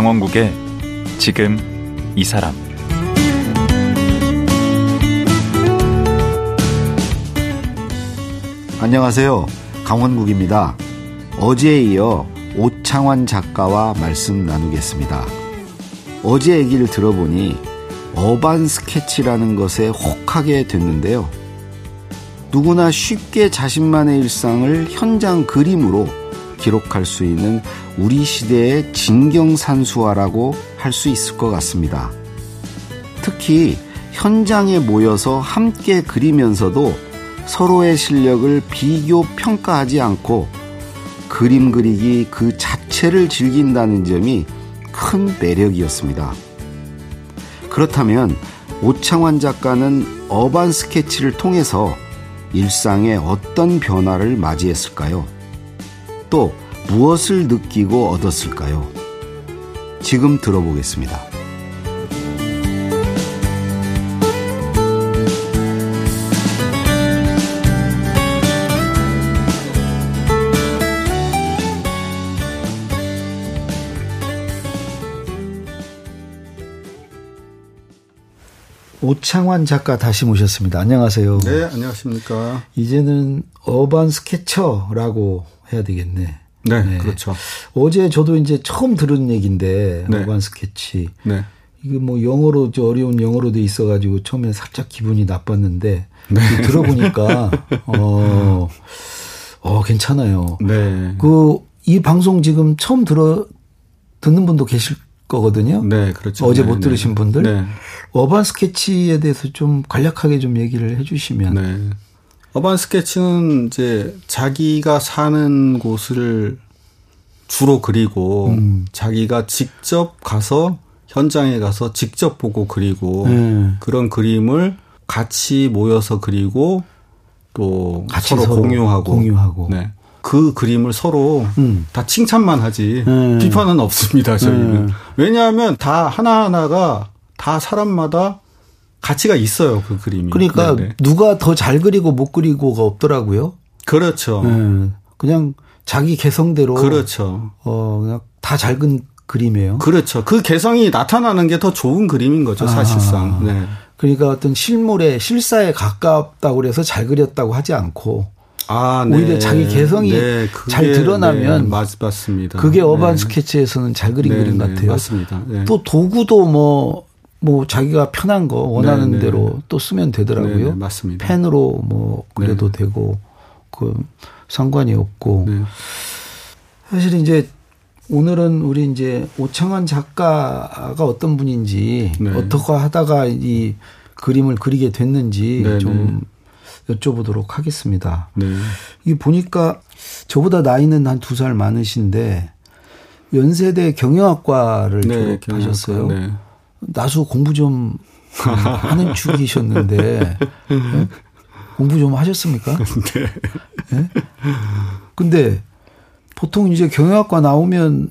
강원국의 지금 이 사람 안녕하세요. 강원국입니다. 어제에 이어 오창환 작가와 말씀 나누겠습니다. 어제 얘기를 들어보니 어반 스케치라는 것에 혹하게 됐는데요. 누구나 쉽게 자신만의 일상을 현장 그림으로 기록할 수 있는 우리 시대의 진경산수화라고 할 수 있을 것 같습니다. 특히 현장에 모여서 함께 그리면서도 서로의 실력을 비교 평가하지 않고 그림 그리기 그 자체를 즐긴다는 점이 큰 매력이었습니다. 그렇다면 오창환 작가는 어반 스케치를 통해서 일상에 어떤 변화를 맞이했을까요? 또 무엇을 느끼고 얻었을까요? 지금 들어보겠습니다. 오창환 작가 다시 모셨습니다. 안녕하세요. 네, 안녕하십니까. 이제는 어반 스케쳐라고 해야 되겠네. 네, 네, 그렇죠. 어제 저도 이제 처음 들은 얘기인데 네. 어반 스케치. 네. 이게 뭐 영어로 저 어려운 영어로 돼 있어가지고 처음에 살짝 기분이 나빴는데 네. 들어보니까 어, 어 괜찮아요. 네. 그 이 방송 지금 처음 들어 듣는 분도 계실 거거든요. 네, 그렇죠. 어제 못 네, 들으신 분들. 네. 어반 스케치에 대해서 좀 간략하게 좀 얘기를 해 주시면. 네. 어반 스케치는 이제 자기가 사는 곳을 주로 그리고 음. 자기가 직접 가서 현장에 가서 직접 보고 그리고 네. 그런 그림을 같이 모여서 그리고 또 서로, 서로, 공유하고, 공유하고. 네. 그 그림을 서로 음. 다 칭찬만 하지 네. 비판은 없습니다 저희는 네. 왜냐하면 다 하나하나가 다 사람마다 가치가 있어요 그 그림이. 그러니까 네네. 누가 더 잘 그리고 못 그리고가 없더라고요. 그렇죠. 네. 그냥 자기 개성대로. 그렇죠. 어 그냥 다 잘 그린 그림이에요. 그렇죠. 그 개성이 나타나는 게 더 좋은 그림인 거죠 사실상. 아, 네. 그러니까 어떤 실물에 실사에 가깝다고 그래서 잘 그렸다고 하지 않고 아, 네. 오히려 자기 개성이 네, 그게, 잘 드러나면 네, 맞, 맞습니다. 그게 어반 네. 스케치에서는 잘 그린 그림 네, 같아요. 맞습니다. 또 도구도 뭐 뭐 자기가 편한 거 원하는 네네. 대로 또 쓰면 되더라고요. 네네, 맞습니다. 펜으로 뭐 그래도 네 되고 그 상관이 없고 네. 사실 이제 오늘은 우리 이제 오창환 작가가 어떤 분인지 네. 어떻게 하다가 이 그림을 그리게 됐는지. 좀 여쭤보도록 하겠습니다. 네. 이 보니까 저보다 나이는 한 두 살 많으신데 연세대 경영학과를 네, 졸업하셨어요. 경영학과, 네. 나수 공부 좀 하는 축이셨는데 네? 공부 좀 하셨습니까? 네. 네. 근데 보통 이제 경영학과 나오면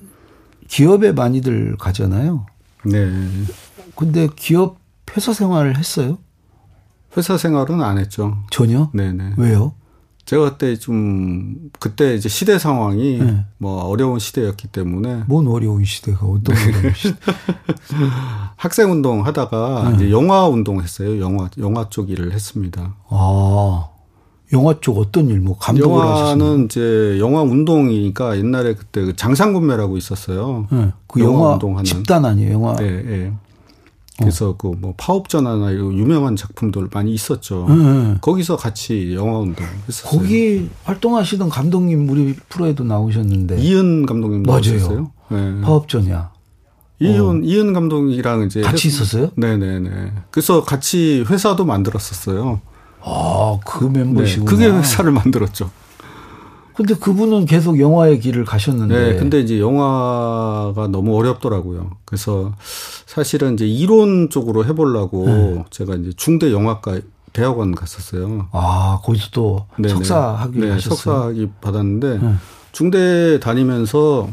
기업에 많이들 가잖아요. 네. 근데 기업 회사 생활을 했어요? 회사 생활은 안 했죠. 전혀? 네네. 왜요? 제가 그때 좀 그때 이제 시대 상황이 네. 뭐 어려운 시대였기 때문에 뭔 어려운 시대가 어떤 네. 어려운 시대? 학생 운동 하다가 네. 이제 영화 운동 했어요. 영화 영화 쪽 일을 했습니다. 아. 영화 쪽 어떤 일, 뭐 감독을 영화는 하셨나요? 이제 영화 운동이니까 옛날에 그때 그 장상군매라고 있었어요. 네. 그 영화, 영화 운동하는 집단 아니에요, 영화. 네, 네. 그래서 어. 그뭐 파업 전화나 이런 유명한 작품들 많이 있었죠. 네. 거기서 같이 영화 운동 했었어요. 거기 활동하시던 감독님 우리 프로에도 나오셨는데 이은 감독님 나오셨어요. 네. 파업전이야. 이은 어. 이은 감독이랑 이제 같이 했, 있었어요? 네네네. 그래서 같이 회사도 만들었었어요. 아, 그 멤버시구나. 네, 그게 회사를 만들었죠. 근데 그분은 계속 영화의 길을 가셨는데. 네, 근데 이제 영화가 너무 어렵더라고요. 그래서 사실은 이제 이론 쪽으로 해보려고 네. 제가 이제 중대 영화과 대학원 갔었어요. 아, 거기서 또 네네. 석사 학위 네, 하셨어요? 석사 학위 받았는데 네. 중대 다니면서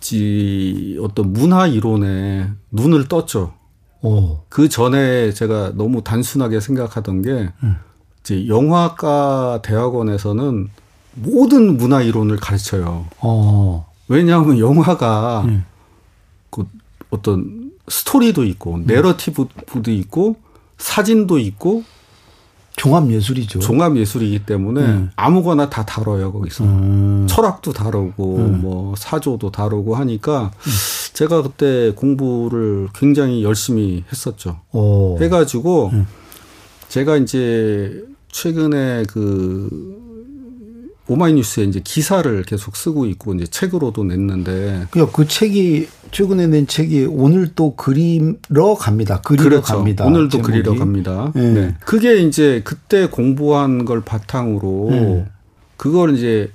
지 어떤 문화 이론에 눈을 떴죠. 오. 그 전에 제가 너무 단순하게 생각하던 게 음. 이제 영화과 대학원에서는 모든 문화 이론을 가르쳐요. 어. 왜냐하면 영화가 음. 그 어떤 스토리도 있고 내러티브도 있고 사진도 있고 종합 예술이죠. 종합 예술이기 때문에 음. 아무거나 다 다뤄요 거기서 음. 철학도 다루고 음. 뭐 사조도 다루고 하니까 음. 제가 그때 공부를 굉장히 열심히 했었죠. 오. 해가지고 음. 제가 이제 최근에 그 오마이뉴스에 이제 기사를 계속 쓰고 있고 이제 책으로도 냈는데. 그 책이 최근에 낸 책이 오늘 또 그리러 갑니다. 그리러 그렇죠. 갑니다. 오늘도 제목이. 그리러 갑니다. 네. 네. 그게 이제 그때 공부한 걸 바탕으로 네. 그걸 이제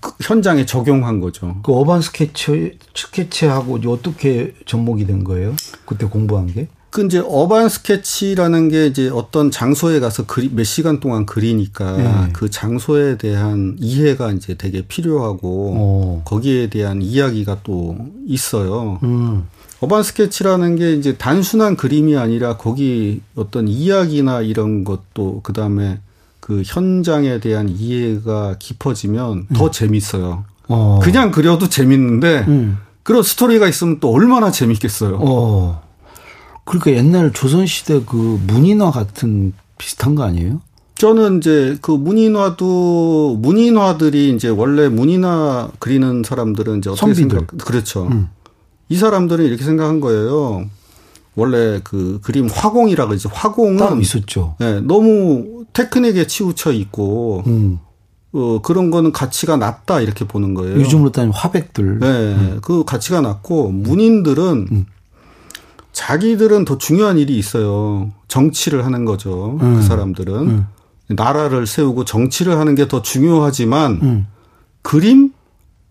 그 현장에 적용한 거죠. 그 urban 스케치 스케치하고 어떻게 접목이 된 거예요? 그때 공부한 게? 그 이제 urban 스케치라는 게 이제 어떤 장소에 가서 그리, 몇 시간 동안 그리니까 네. 그 장소에 대한 이해가 이제 되게 필요하고 오. 어. 거기에 대한 이야기가 또 있어요. 음. urban 스케치라는 게 이제 단순한 그림이 아니라 거기 어떤 이야기나 이런 것도 그 다음에 그 현장에 대한 이해가 깊어지면 음. 더 재밌어요. 어. 그냥 그려도 재밌는데 음. 그런 스토리가 있으면 또 얼마나 재밌겠어요. 어. 그러니까 옛날 조선시대 그 문인화 같은 비슷한 거 아니에요? 저는 이제 그 문인화도 문인화들이 이제 원래 문인화 그리는 사람들은 이제 어떻게 선비들. 생각 그렇죠. 음. 이 사람들은 이렇게 생각한 거예요. 원래 그 그림 화공이라 그러지. 화공은 있었죠. 네, 너무 테크닉에 치우쳐 있고 음. 어, 그런 거는 가치가 낮다 이렇게 보는 거예요. 요즘으로 따지면 화백들. 네, 음. 그 가치가 낮고 문인들은 음. 자기들은 더 중요한 일이 있어요. 정치를 하는 거죠. 그 음. 그 사람들은. 음. 나라를 세우고 정치를 하는 게 더 중요하지만 음. 그림?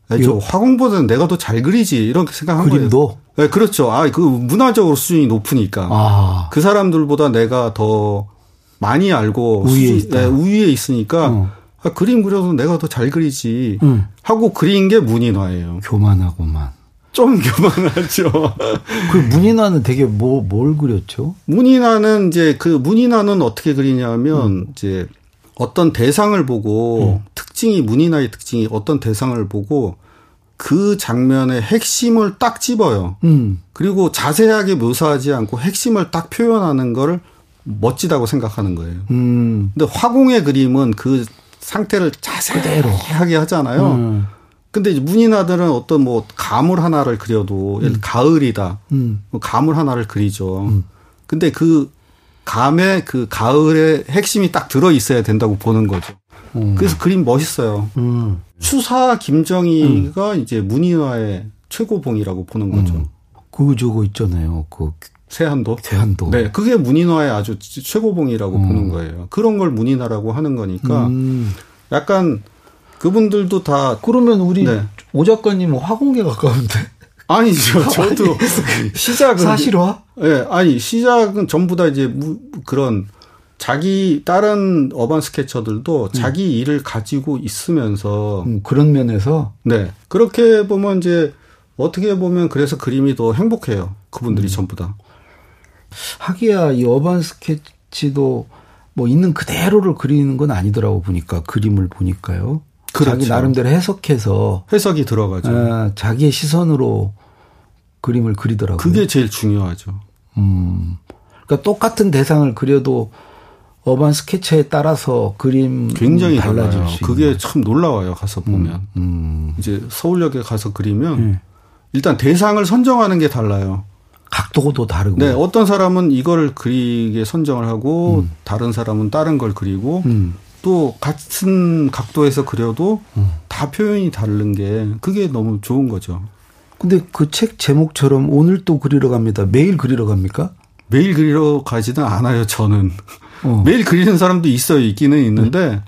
네, 저 화공보다는 내가 더 잘 그리지 이렇게 생각한 그림도? 거예요. 네, 그렇죠. 아, 그 문화적으로 수준이 높으니까 아. 그 사람들보다 내가 더 많이 알고 우위에, 수준, 네, 우위에 있으니까 어. 아, 그림 그려도 내가 더 잘 그리지 음. 하고 그린 게 문인화예요. 교만하고만. 좀 교만하죠. 그 문인화는 되게 뭐, 뭘 그렸죠? 문인화는 이제 그 문인화는 어떻게 그리냐면 음. 이제 어떤 대상을 보고 음. 특징이 문인화의 특징이 어떤 대상을 보고 그 장면의 핵심을 딱 집어요. 음. 그리고 자세하게 묘사하지 않고 핵심을 딱 표현하는 걸 멋지다고 생각하는 거예요. 음. 근데 화공의 그림은 그 상태를 자세하게 하잖아요. 음. 근데 이제 문인화들은 어떤 뭐 가물 하나를 그려도 음. 가을이다. 음. 뭐 가물 하나를 그리죠. 음. 근데 그 감의 그 가을의 핵심이 딱 들어 있어야 된다고 보는 거죠. 음. 그래서 그림 멋있어요. 음. 추사 김정희가 음. 이제 문인화의 최고봉이라고 보는 거죠. 그 저거 있잖아요. 그 세한도. 세한도. 네, 그게 문인화의 아주 최고봉이라고 보는 거예요. 그런 걸 문인화라고 하는 거니까 약간 그분들도 다 그러면 우리 네. 오 작가님 화공계 가까운데. 아니죠. 저도 시작은 사실화? 예, 네, 아니 시작은 전부 다 이제 무, 그런 자기 다른 어반 스케쳐들도 음. 자기 일을 가지고 있으면서 음, 그런 면에서 네 그렇게 보면 이제 어떻게 보면 그래서 그림이 더 행복해요. 그분들이 음. 전부 다. 하기야 이 어반 스케치도 뭐 있는 그대로를 그리는 건 아니더라고 보니까 그림을 보니까요. 그렇죠. 자기 나름대로 해석해서 해석이 들어가죠. 에, 자기의 시선으로 그림을 그리더라고요. 그게 제일 중요하죠. 음. 그러니까 똑같은 대상을 그려도 어반 스케치에 따라서 그림 굉장히 달라질 달라요. 그게 참 놀라워요. 가서 보면 음, 음. 이제 서울역에 가서 그리면 음. 일단 대상을 선정하는 게 달라요. 각도도 다르고. 네, 어떤 사람은 이걸 그리게 선정을 하고 음. 다른 사람은 다른 걸 그리고 음. 또 같은 각도에서 그려도 음. 다 표현이 다른 게 그게 너무 좋은 거죠. 근데 그 책 제목처럼 오늘 또 그리러 갑니다. 매일 그리러 갑니까? 매일 그리러 가지는 않아요, 저는. 어. 매일 그리는 사람도 있어요, 있기는 있는데, 네.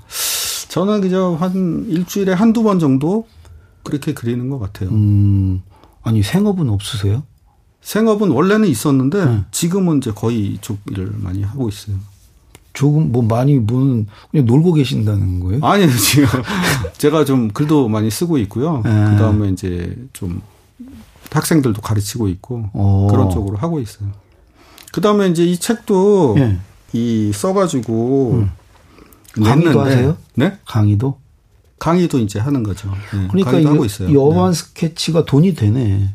저는 그저 한 일주일에 한두 번 정도 그렇게 그리는 것 같아요. 음, 아니, 생업은 없으세요? 생업은 원래는 있었는데, 네. 지금은 이제 거의 이쪽 일을 많이 하고 있어요. 조금 뭐 많이 분 그냥 놀고 계신다는 거예요? 아니요 지금 제가 좀 글도 많이 쓰고 있고요. 네. 그 다음에 이제 좀 학생들도 가르치고 있고 오. 어. 그런 쪽으로 하고 있어요. 그 다음에 이제 이 책도 네. 이 써가지고 음. 강의도 하세요? 네? 강의도? 강의도 이제 하는 거죠. 네, 그러니까 이, 하고 있어요. 이 어반 네. 스케치가 돈이 되네.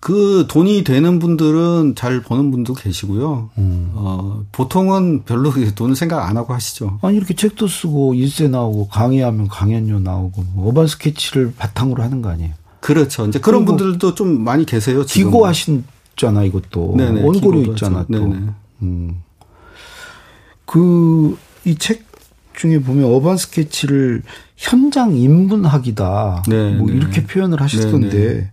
그 돈이 되는 분들은 잘 버는 분도 계시고요. 음. 어, 보통은 별로 돈을 생각 안 하고 하시죠. 아니 이렇게 책도 쓰고 일세 나오고 강의하면 강연료 나오고 뭐 어반 스케치를 바탕으로 하는 거 아니에요? 그렇죠. 이제 그런 분들도 좀 많이 계세요. 지금. 기고 하신잖아 이것도 네네, 원고료 있잖아 또. 네네. 음. 그 이 책 중에 보면 어반 스케치를 현장 인문학이다. 네, 뭐 네. 이렇게 표현을 하셨던데 네, 네.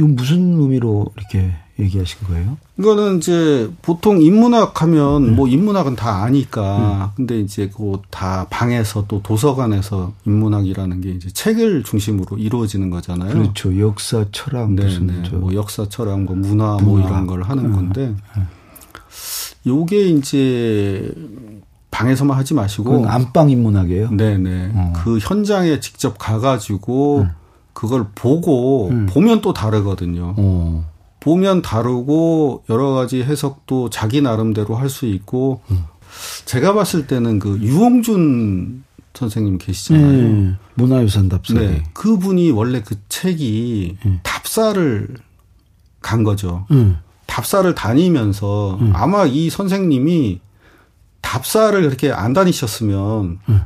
이건 무슨 의미로 이렇게 얘기하신 거예요? 이거는 이제 보통 인문학 하면 음. 뭐 인문학은 다 아니까. 음. 근데 이제 그 다 방에서 또 도서관에서 인문학이라는 게 이제 책을 중심으로 이루어지는 거잖아요. 그렇죠. 역사, 철학 네, 무슨 네. 뭐 역사, 철학, 뭐 문화, 문화. 뭐 이런 걸 하는 음. 건데. 요게 이제 방에서만 하지 마시고 안방 인문학이에요. 네네. 어. 그 현장에 직접 가가지고 음. 그걸 보고 음. 보면 또 다르거든요. 어. 보면 다르고 여러 가지 해석도 자기 나름대로 할 수 있고 음. 제가 봤을 때는 그 유홍준 선생님 계시잖아요. 네. 문화유산 답사. 네. 그분이 원래 그 책이 네. 답사를 간 거죠. 음. 답사를 다니면서 음. 아마 이 선생님이 답사를 그렇게 안 다니셨으면 음.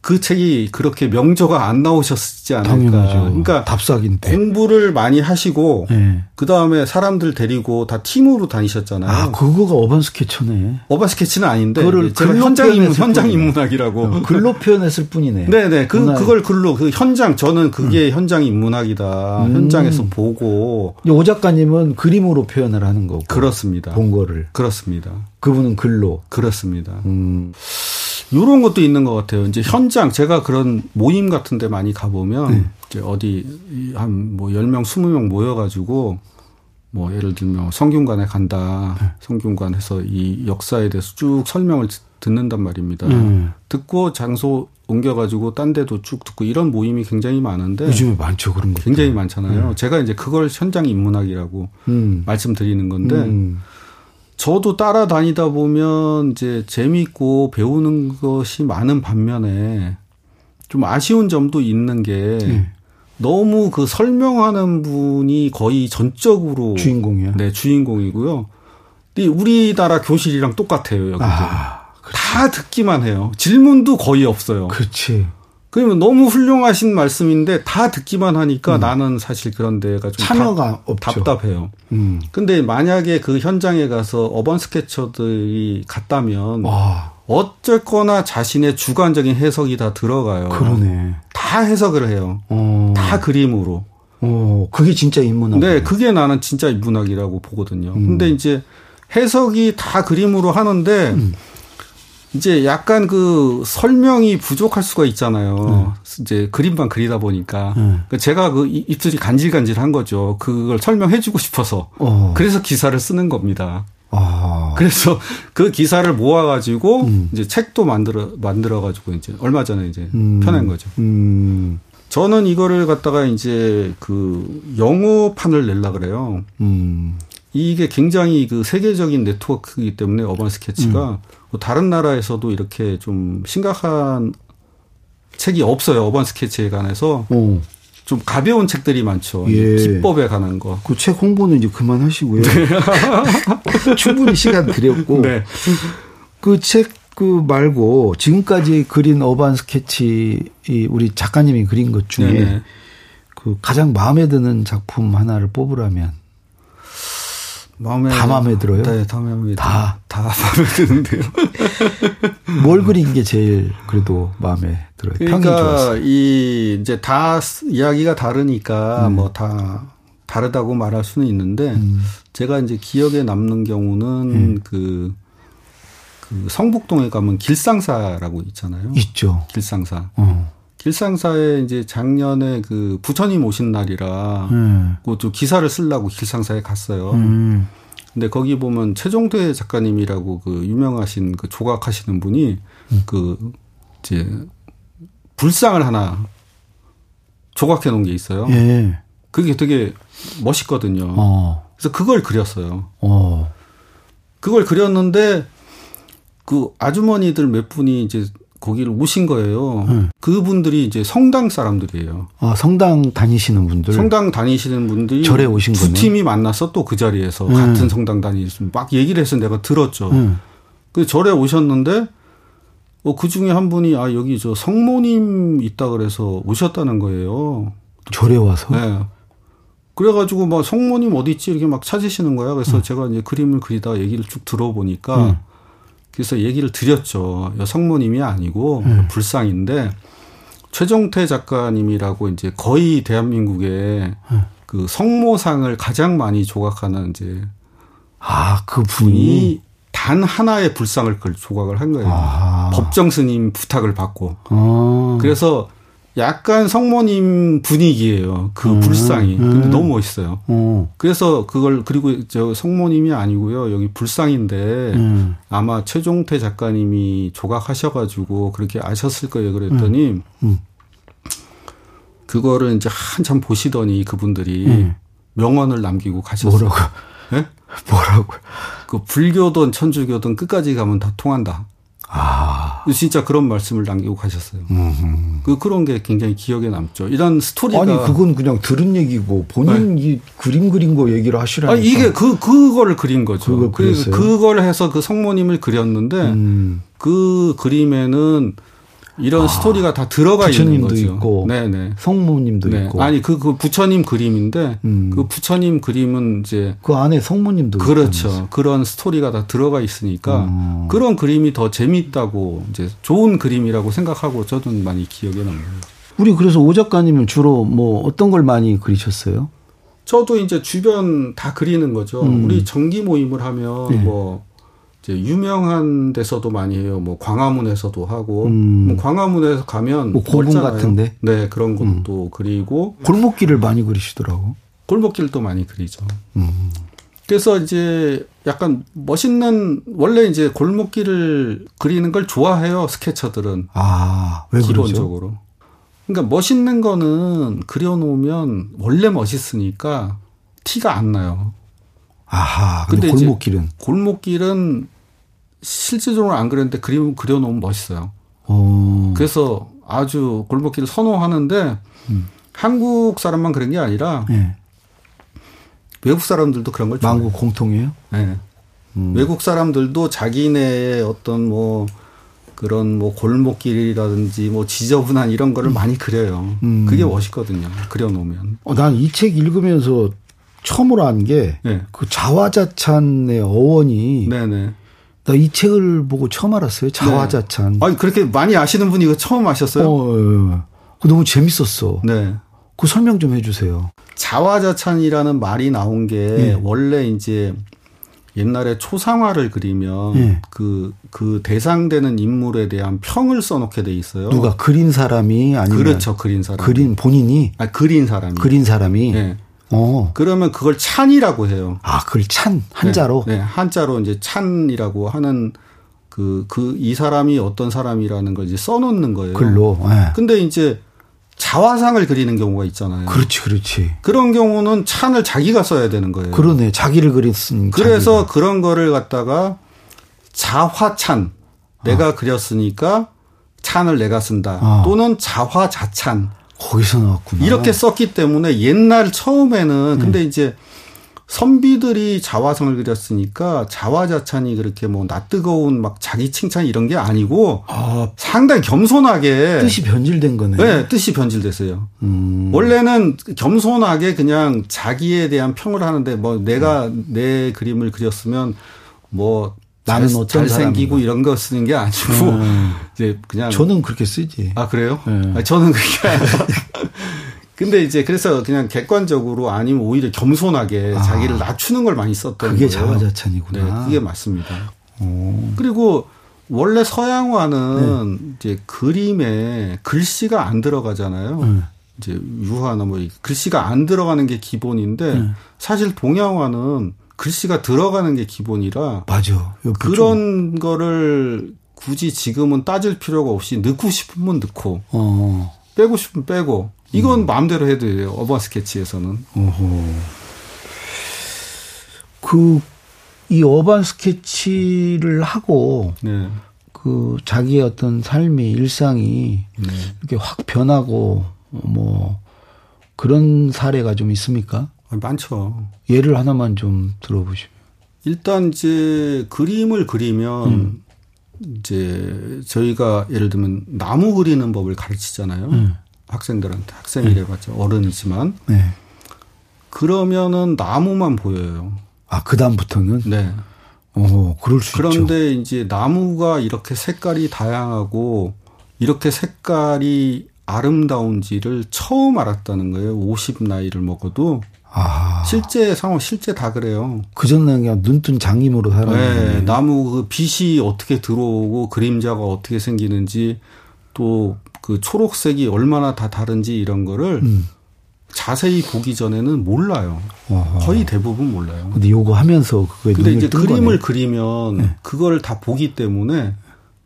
그 책이 그렇게 명저가 안 나오셨지 않을까. 당연하죠. 그러니까 답사인데 공부를 많이 하시고 네. 그 다음에 사람들 데리고 다 팀으로 다니셨잖아요. 아 그거가 어반 스케치네. 어반 스케치는 아닌데 그거를 제가 현장 인문 현장 인문학이라고 어, 글로 표현했을 뿐이네. 네네 그 문학. 그걸 글로 그 현장 저는 그게 음. 현장 인문학이다. 음. 현장에서 보고 오 작가님은 그림으로 표현을 하는 거고 그렇습니다. 본 거를 그렇습니다. 그분은 글로 그렇습니다. 음. 이런 것도 있는 것 같아요. 이제 현장 제가 그런 모임 같은 데 많이 가 보면 네. 이제 어디 한 뭐 10명, 20명 모여 가지고 뭐 예를 들면 성균관에 간다. 네. 성균관에서 이 역사에 대해서 쭉 설명을 듣는단 말입니다. 음. 듣고 장소 옮겨가지고 딴 데도 쭉 듣고 이런 모임이 굉장히 많은데 요즘에 많죠 그런 거 굉장히 많잖아요. 음. 제가 이제 그걸 현장 인문학이라고 음. 말씀드리는 건데 음. 저도 따라다니다 보면 이제 재미있고 배우는 것이 많은 반면에 좀 아쉬운 점도 있는 게 네. 너무 그 설명하는 분이 거의 전적으로 주인공이야. 네, 주인공이고요. 근데 우리나라 교실이랑 똑같아요, 여기도. 아, 다 듣기만 해요. 질문도 거의 없어요. 그렇지. 그러면 너무 훌륭하신 말씀인데 다 듣기만 하니까 음. 나는 사실 그런 데가 좀 참여가 답, 답답해요. 음. 근데 만약에 그 현장에 가서 어번 스케쳐들이 갔다면 와. 어쨌거나 자신의 주관적인 해석이 다 들어가요. 그러네. 다 해석을 해요. 어. 다 그림으로. 어, 그게 진짜 인문학. 네, 그게 나는 진짜 인문학이라고 보거든요. 음. 근데 이제 해석이 다 그림으로 하는데 음. 이제 약간 그 설명이 부족할 수가 있잖아요. 음. 이제 그림만 그리다 보니까 음. 제가 그 입술이 간질간질한 거죠. 그걸 설명해주고 싶어서 어. 그래서 기사를 쓰는 겁니다. 아. 그래서 그 기사를 모아가지고 음. 이제 책도 만들어 만들어가지고 이제 얼마 전에 이제 음. 펴낸 거죠. 음. 저는 이거를 갖다가 이제 그 영어판을 낼라 그래요. 음. 이게 굉장히 그 세계적인 네트워크이기 때문에 어반 스케치가 음. 뭐 다른 나라에서도 이렇게 좀 심각한 책이 없어요. 어반 스케치에 관해서. 오. 좀 가벼운 책들이 많죠. 예. 기법에 관한 거. 그 책 홍보는 이제 그만하시고요. 네. 충분히 시간 드렸고. 네. 그책 그 말고 지금까지 그린 어반 스케치 우리 작가님이 그린 것 중에 네네. 그 가장 마음에 드는 작품 하나를 뽑으라면 마음에 다 마음에 들어요? 네, 다 마음에 다. 다 마음에 드는데요. 뭘 그린 게 제일 그래도 마음에 들어요? 그러니까 이 이제 다 이야기가 다르니까 음. 뭐다 다르다고 말할 수는 있는데 음. 제가 이제 기억에 남는 경우는 음. 그, 그 성북동에 가면 길상사라고 있잖아요. 있죠. 길상사. 어. 길상사에 이제 작년에 그 부처님 오신 날이라 음. 그것도 기사를 쓰려고 길상사에 갔어요. 음. 근데 거기 보면 최종대 작가님이라고 그 유명하신 그 조각하시는 분이 음. 그 이제 불상을 하나 조각해 놓은 게 있어요. 예. 그게 되게 멋있거든요. 어. 그래서 그걸 그렸어요. 어. 그걸 그렸는데 그 아주머니들 몇 분이 이제 거기를 오신 거예요. 네. 그분들이 이제 성당 사람들이에요. 아, 성당 다니시는 분들? 성당 다니시는 분들이 절에 오신 두 거네. 팀이 만나서 또 그 자리에서 네. 같은 성당 다니시면 막 얘기를 해서 내가 들었죠. 네. 그 절에 오셨는데 어, 그 중에 한 분이 아, 여기 저 성모님 있다 그래서 오셨다는 거예요. 절에 와서? 네. 그래가지고 막 성모님 어디 있지 이렇게 막 찾으시는 거야. 그래서 음. 제가 이제 그림을 그리다가 얘기를 쭉 들어보니까 음. 그래서 얘기를 드렸죠. 성모님이 아니고 음. 불상인데 최종태 작가님이라고 이제 거의 대한민국에 음. 그 성모상을 가장 많이 조각하는 이제 아, 그 분이 단 하나의 불상을 조각을 한 거예요. 아. 법정 스님 부탁을 받고. 아. 그래서 약간 성모님 분위기예요. 그 음, 불상이. 근데 음. 너무 멋있어요. 음. 그래서 그걸 그리고 저 성모님이 아니고요. 여기 불상인데 음. 아마 최종태 작가님이 조각하셔가지고 그렇게 아셨을 거예요. 그랬더니 음. 음. 그거를 이제 한참 보시더니 그분들이 명언을 남기고 가셨어요. 뭐라고? 네? 뭐라고? 그 불교든 천주교든 끝까지 가면 다 통한다. 아. 진짜 그런 말씀을 남기고 가셨어요. 음흠. 그 그런 게 굉장히 기억에 남죠. 이런 스토리가 아니 그건 그냥 들은 얘기고 본인이 네. 그림 그린 거 얘기를 하시라니까. 아니 이게 그 그거를 그린 거죠. 그걸 해서 그 성모님을 그렸는데 음. 그 그림에는 이런 아, 스토리가 다 들어가 있는 거죠. 있고, 네네. 성모님도 네. 있고. 아니 그, 그 부처님 그림인데 음. 그 부처님 그림은 이제 그 안에 성모님도 그렇죠. 있다면서. 그런 스토리가 다 들어가 있으니까 음. 그런 그림이 더 재밌다고 이제 좋은 그림이라고 생각하고 저는 많이 기억에 남아요. 우리 그래서 오 작가님은 주로 뭐 어떤 걸 많이 그리셨어요? 저도 이제 주변 다 그리는 거죠. 음. 우리 정기 모임을 하면 네. 뭐 유명한 데서도 많이 해요. 뭐 광화문에서도 하고 음. 뭐 광화문에서 가면 뭐 고분 같은데 네 그런 것도 음. 그리고 골목길을 많이 그리시더라고. 골목길도 많이 그리죠. 음. 그래서 이제 약간 멋있는 원래 이제 골목길을 그리는 걸 좋아해요 스케쳐들은. 아왜 기본적으로. 그러죠? 그러니까 멋있는 거는 그려놓으면 원래 멋있으니까 티가 안 나요. 아하. 근데, 근데 골목길은 골목길은 실질적으로 안 그랬는데 그림 그려놓으면 멋있어요. 오. 그래서 아주 골목길을 선호하는데 음. 한국 사람만 그런 게 아니라 네. 외국 사람들도 그런 걸 만국 공통이에요? 네. 음. 외국 사람들도 자기네의 어떤 뭐 그런 뭐 골목길이라든지 뭐 지저분한 이런 거를 음. 많이 그려요. 음. 그게 멋있거든요. 그려놓으면. 어, 난 이 책 읽으면서 처음으로 한 게그 네. 자화자찬의 어원이 네네. 나 이 책을 보고 처음 알았어요. 자화자찬. 네. 아니 그렇게 많이 아시는 분이 이거 처음 아셨어요? 어, 예. 그 너무 재밌었어. 네. 그 설명 좀 해주세요. 자화자찬이라는 말이 나온 게 네. 원래 이제 옛날에 초상화를 그리면 네. 그, 그 대상되는 인물에 대한 평을 써놓게 돼 있어요. 누가 그린 사람이 아니면 그렇죠, 그린 사람. 그린 본인이 아 그린 사람이 그린 사람이 네. 어. 그러면 그걸 찬이라고 해요. 아, 그걸 찬 한자로. 네, 네 한자로 이제 찬이라고 하는 그 그 이 사람이 어떤 사람이라는 걸 이제 써놓는 거예요. 글로. 네. 근데 이제 자화상을 그리는 경우가 있잖아요. 그렇지, 그렇지. 그런 경우는 찬을 자기가 써야 되는 거예요. 그러네. 자기를 그렸으니 그래서 자기가. 그런 거를 갖다가 자화찬. 내가 아. 그렸으니까 찬을 내가 쓴다. 아. 또는 자화자찬. 거기서 나왔구나. 이렇게 썼기 때문에 옛날 처음에는 근데 음. 이제 선비들이 자화성을 그렸으니까 자화자찬이 그렇게 뭐 낯뜨거운 막 자기 칭찬 이런 게 아니고 아, 상당히 겸손하게 뜻이 변질된 거네. 네, 뜻이 변질됐어요. 음. 원래는 겸손하게 그냥 자기에 대한 평을 하는데 뭐 내가 음. 내 그림을 그렸으면 뭐 나는 잘, 잘생기고 이런 거 쓰는 게 아니고 음. 이제 그냥 저는 그렇게 쓰지. 아 그래요? 네. 아니, 저는 그게 근데 이제 그래서 그냥 객관적으로 아니면 오히려 겸손하게 아. 자기를 낮추는 걸 많이 썼던 그게 거예요. 자화자찬이구나. 네, 그게 맞습니다. 오. 그리고 원래 서양화는 네. 이제 그림에 글씨가 안 들어가잖아요. 네. 이제 유화나 뭐 글씨가 안 들어가는 게 기본인데 네. 사실 동양화는 글씨가 들어가는 게 기본이라 맞아. 그런 좀. 거를 굳이 지금은 따질 필요가 없이 넣고 싶으면 넣고 어. 빼고 싶으면 빼고 이건 음. 마음대로 해도 돼요. 어반 스케치에서는. 그이 어반 스케치를 하고 네. 그 자기의 어떤 삶이 일상이 네. 이렇게 확 변하고 뭐 그런 사례가 좀 있습니까? 많죠. 예를 하나만 좀 들어보시면. 일단 이제 그림을 그리면 음. 이제 저희가 예를 들면 나무 그리는 법을 가르치잖아요. 음. 학생들한테 학생이래 봤죠. 네. 어른이지만. 네. 그러면은 나무만 보여요. 아, 그 다음부터는? 네. 어, 그럴 수 그런데 있죠. 이제 나무가 이렇게 색깔이 다양하고 이렇게 색깔이 아름다운지를 처음 알았다는 거예요. 50 나이를 먹어도. 아. 실제 상황 실제 다 그래요. 그전에는 그냥 눈뜬 장님으로 살았는데. 네, 나무 그 빛이 어떻게 들어오고 그림자가 어떻게 생기는지 또 그 초록색이 얼마나 다 다른지 이런 거를 음. 자세히 보기 전에는 몰라요. 어허. 거의 대부분 몰라요. 근데 요거 하면서 그거에 근데 이제 그림을 거네. 그리면 네. 그걸 다 보기 때문에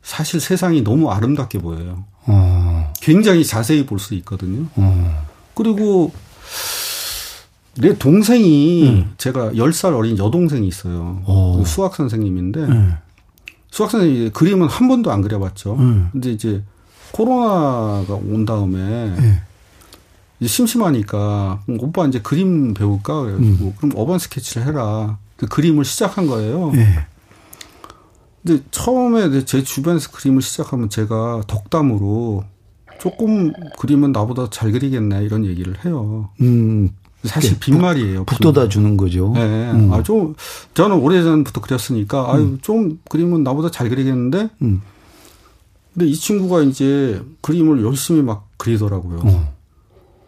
사실 세상이 너무 아름답게 보여요. 어. 굉장히 자세히 볼 수 있거든요. 어. 그리고 내 동생이 음. 제가 10살 어린 여동생이 있어요. 어. 그 수학 선생님인데 음. 수학 선생님이 그림은 한 번도 안 그려봤죠. 음. 근데 이제 코로나가 온 다음에 이제 심심하니까 오빠 이제 그림 배울까 그래가지고 음. 그럼 어반 스케치를 해라. 그 그림을 시작한 거예요. 네. 근데 처음에 제 주변에서 그림을 시작하면 제가 덕담으로 조금 그림은 나보다 잘 그리겠네 이런 얘기를 해요. 음. 사실 빈말이에요. 북돋아 주는 거죠. 네. 음. 아, 좀, 저는 오래전부터 그렸으니까, 아유, 음. 좀 그림은 나보다 잘 그리겠는데, 음. 근데 이 친구가 이제 그림을 열심히 막 그리더라고요. 어.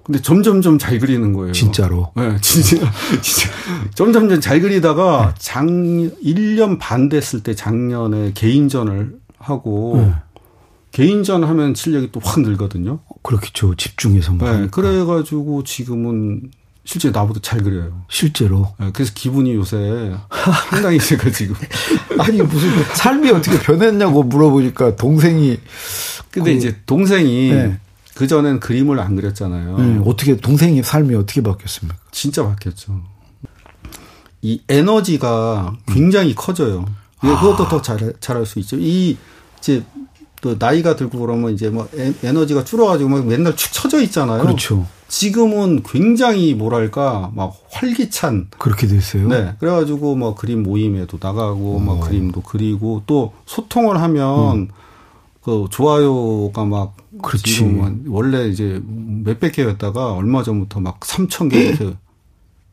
근데 점점점 잘 그리는 거예요. 진짜로? 네, 진짜. 진짜. 점점점 잘 그리다가 네. 작 1년 반 됐을 때 작년에 개인전을 하고 네. 개인전 하면 실력이 또 확 늘거든요. 그렇겠죠. 집중해서 뭐. 네, 그래가지고 지금은 실제 나보다 잘 그려요. 실제로. 네, 그래서 기분이 요새 상당히 제가 지금. 아니, 무슨 삶이 어떻게 변했냐고 물어보니까 동생이. 근데 그, 이제 동생이 네. 그 전엔 그림을 안 그렸잖아요. 네, 어떻게 동생의 삶이 어떻게 바뀌었습니까? 진짜 바뀌었죠. 이 에너지가 굉장히 음. 커져요. 아. 그것도 더 잘, 잘할 수 있죠. 이 이제 또 나이가 들고 그러면 이제 뭐 에너지가 줄어가지고 막 맨날 축 처져 있잖아요. 그렇죠. 지금은 굉장히 뭐랄까 막 활기찬 그렇게 됐어요. 네, 그래가지고 뭐 그림 모임에도 나가고 오. 막 그림도 그리고 또 소통을 하면 음. 그 좋아요가 막 그렇지. 지금은 원래 이제 몇백 개였다가 얼마 전부터 막 3천 개 이렇게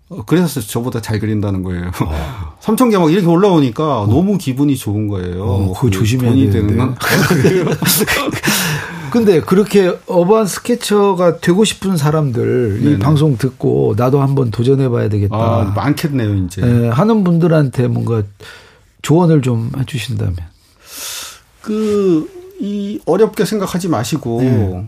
어, 그래서 저보다 잘 그린다는 거예요. 어. 3천 개 막 이렇게 올라오니까 어. 너무 기분이 좋은 거예요. 어, 그거 조심해야 되는데. 근데 그렇게 어반 스케쳐가 되고 싶은 사람들 네네. 이 방송 듣고 나도 한번 도전해 봐야 되겠다. 아, 많겠네요, 이제. 네, 하는 분들한테 뭔가 조언을 좀 해 주신다면. 그 이 어렵게 생각하지 마시고 네.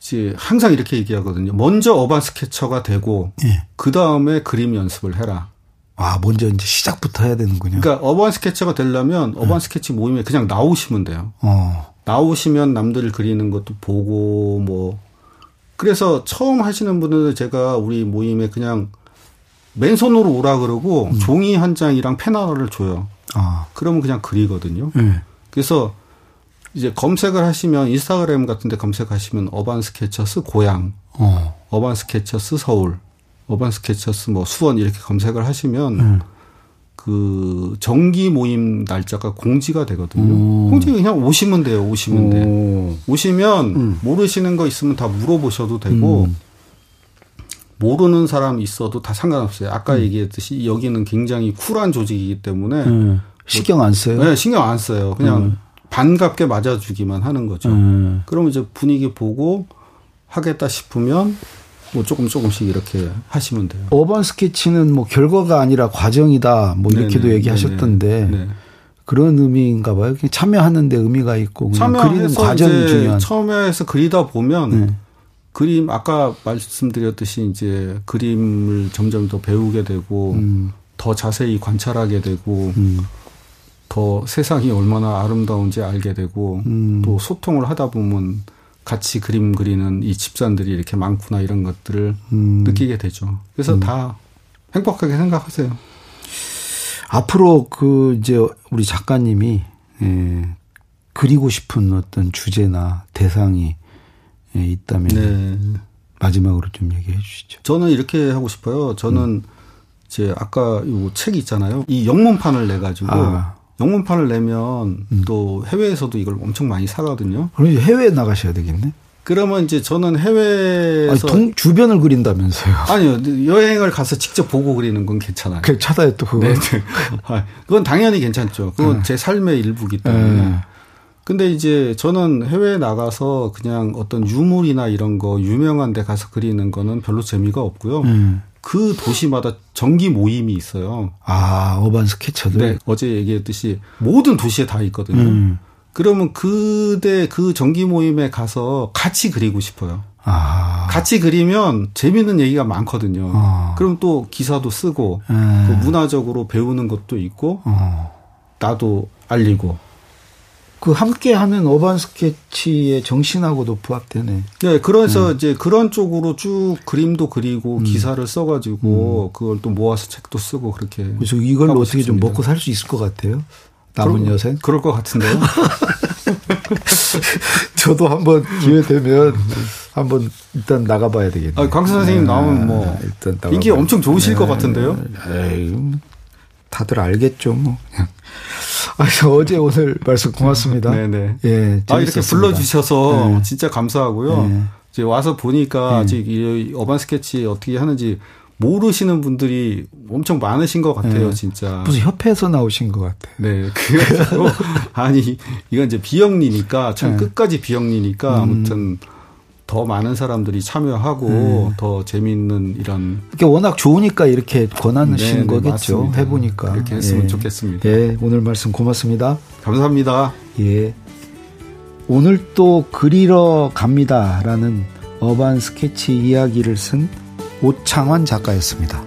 이제 항상 이렇게 얘기하거든요. 먼저 어반 스케쳐가 되고 네. 그 다음에 그림 연습을 해라. 아 먼저 이제 시작부터 해야 되는군요. 그러니까 어반 스케쳐가 되려면 네. 어반 스케치 모임에 그냥 나오시면 돼요. 어. 나오시면 남들 그리는 것도 보고 뭐 그래서 처음 하시는 분들은 제가 우리 모임에 그냥 맨손으로 오라 그러고 음. 종이 한 장이랑 펜 하나를 줘요. 아. 그러면 그냥 그리거든요. 네. 그래서 이제 검색을 하시면 인스타그램 같은 데 검색하시면 Urban Sketchers 고양, Urban Sketchers 서울, Urban Sketchers 뭐 수원 이렇게 검색을 하시면 음. 그 정기 모임 날짜가 공지가 되거든요. 오. 공지 그냥 오시면 돼요. 오시면 오. 돼. 오시면 음. 모르시는 거 있으면 다 물어보셔도 되고 음. 모르는 사람 있어도 다 상관없어요. 아까 음. 얘기했듯이 여기는 굉장히 쿨한 조직이기 때문에 음. 신경 안 써요. 네, 신경 안 써요. 그냥 음. 반갑게 맞아주기만 하는 거죠. 음. 그러면 이제 분위기 보고 하겠다 싶으면 뭐 조금 조금씩 이렇게 하시면 돼요. 어반 스케치는 뭐 결과가 아니라 과정이다 뭐 이렇게도 네네, 얘기하셨던데 네네. 그런 의미인가 봐요. 그냥 참여하는데 의미가 있고 그리는 과정이 중요한. 처음에서 그리다 보면 네. 그림 아까 말씀드렸듯이 이제 그림을 점점 더 배우게 되고 음. 더 자세히 관찰하게 되고 음. 더 세상이 얼마나 아름다운지 알게 되고 음. 또 소통을 하다 보면 같이 그림 그리는 이 집산들이 이렇게 많구나 이런 것들을 음. 느끼게 되죠. 그래서 음. 다 행복하게 생각하세요. 앞으로 그 이제 우리 작가님이 예, 그리고 싶은 어떤 주제나 대상이 예, 있다면 네. 마지막으로 좀 얘기해 주시죠. 저는 이렇게 하고 싶어요. 저는 음. 이제 아까 이 책 있잖아요. 이 영문판을 내 가지고 아. 영문판을 내면 음. 또 해외에서도 이걸 엄청 많이 사거든요. 그럼 해외에 나가셔야 되겠네. 그러면 이제 저는 해외에서 아니, 동, 주변을 그린다면서요? 아니요 여행을 가서 직접 보고 그리는 건 괜찮아요. 그 찾아요 또 그거. 네, 네. 아, 그건 당연히 괜찮죠. 그건 네. 제 삶의 일부기 때문에. 네. 근데 이제 저는 해외에 나가서 그냥 어떤 유물이나 이런 거 유명한 데 가서 그리는 거는 별로 재미가 없고요. 음. 그 도시마다 정기 모임이 있어요. 아, 어반 스케쳐들? 네. 어제 얘기했듯이 모든 도시에 다 있거든요. 음. 그러면 그대 그 정기 모임에 가서 같이 그리고 싶어요. 아. 같이 그리면 재밌는 얘기가 많거든요. 아. 그럼 또 기사도 쓰고 또 문화적으로 배우는 것도 있고 어. 나도 알리고 그 함께 하는 어반 스케치의 정신하고도 부합되네. 네, 그래서 음. 이제 그런 쪽으로 쭉 그림도 그리고 음. 기사를 써가지고 음. 그걸 또 모아서 책도 쓰고 그렇게. 그래서 이걸로 어떻게 싶습니다. 좀 먹고 살 수 있을 것 같아요. 남은 그럴, 여생? 그럴 것 같은데요. 저도 한번 기회 되면 한번 일단 나가봐야 되겠네요. 아, 강사 선생님 네, 나오면 뭐 일단 인기 엄청 좋으실 네, 것 같은데요. 에이, 다들 알겠죠, 뭐. 아, 어제 오늘 말씀 고맙습니다. 네네. 예. 아, 이렇게 불러주셔서 네. 진짜 감사하고요. 네. 이제 와서 보니까 네. 아직 이 어반 스케치 어떻게 하는지 모르시는 분들이 엄청 많으신 것 같아요, 네. 진짜. 무슨 협회에서 나오신 것 같아요. 네. 그래서, 아니, 이건 이제 비영리니까, 참 네. 끝까지 비영리니까, 음. 아무튼, 더 많은 사람들이 참여하고 네. 더 재미있는 이런 이게 워낙 좋으니까 이렇게 권하신 네, 네, 거겠죠. 맞습니다. 해보니까 이렇게 했으면 예. 좋겠습니다. 예, 오늘 말씀 고맙습니다. 감사합니다. 예, 오늘 또 그리러 갑니다라는 어반 스케치 이야기를 쓴 오창환 작가였습니다.